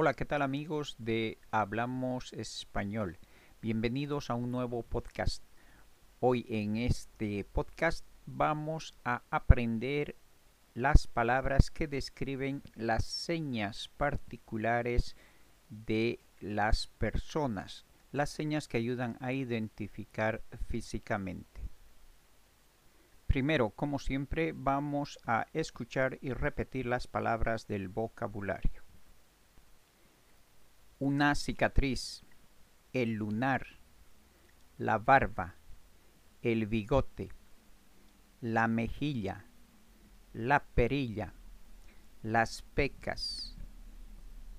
Hola, ¿qué tal amigos de Hablamos Español? Bienvenidos a un nuevo podcast. Hoy en este podcast vamos a aprender las palabras que describen las señas particulares de las personas, las señas que ayudan a identificar físicamente. Primero, como siempre, vamos a escuchar y repetir las palabras del vocabulario una cicatriz, el lunar, la barba, el bigote, la mejilla, la perilla, las pecas,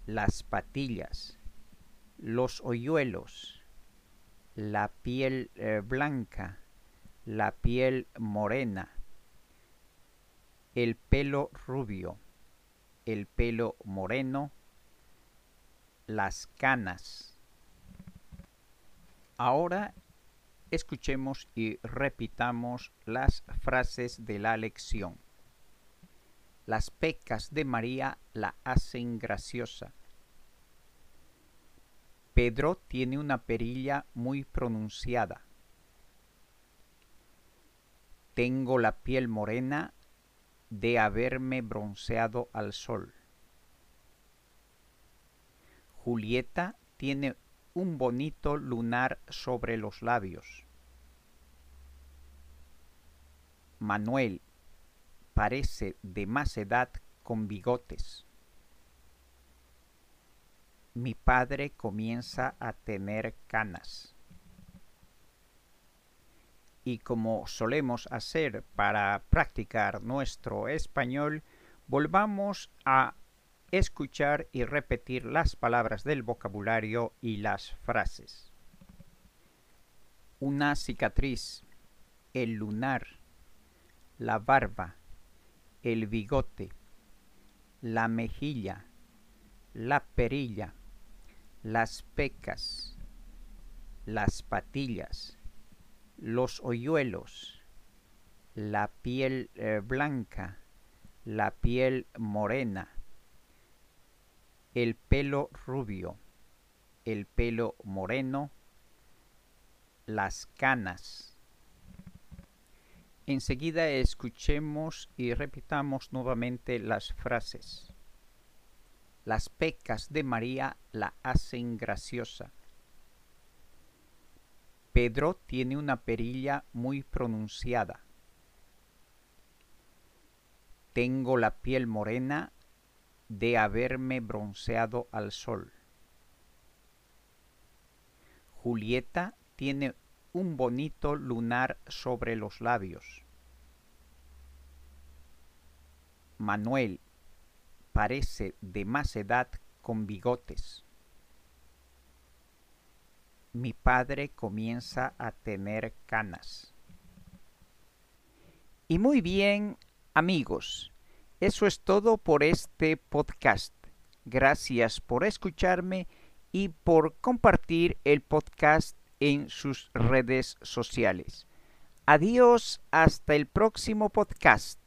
las patillas, los hoyuelos, la piel eh, blanca, la piel morena, el pelo rubio, el pelo moreno, las canas. Ahora escuchemos y repitamos las frases de la lección. Las pecas de María la hacen graciosa. Pedro tiene una perilla muy pronunciada. Tengo la piel morena de haberme bronceado al sol. Julieta tiene un bonito lunar sobre los labios. Manuel parece de más edad con bigotes. Mi padre comienza a tener canas. Y como solemos hacer para practicar nuestro español, volvamos a escuchar y repetir las palabras del vocabulario y las frases. Una cicatriz, el lunar, la barba, el bigote, la mejilla, la perilla, las pecas, las patillas, los hoyuelos, la piel eh, blanca, la piel morena, el pelo rubio, el pelo moreno, las canas. Enseguida escuchemos y repitamos nuevamente las frases. Las pecas de María la hacen graciosa. Pedro tiene una perilla muy pronunciada. Tengo la piel morena de haberme bronceado al sol. Julieta tiene un bonito lunar sobre los labios. Manuel parece de más edad con bigotes. Mi padre comienza a tener canas. Y muy bien, amigos, eso es todo por este podcast. Gracias por escucharme y por compartir el podcast en sus redes sociales. Adiós, hasta el próximo podcast.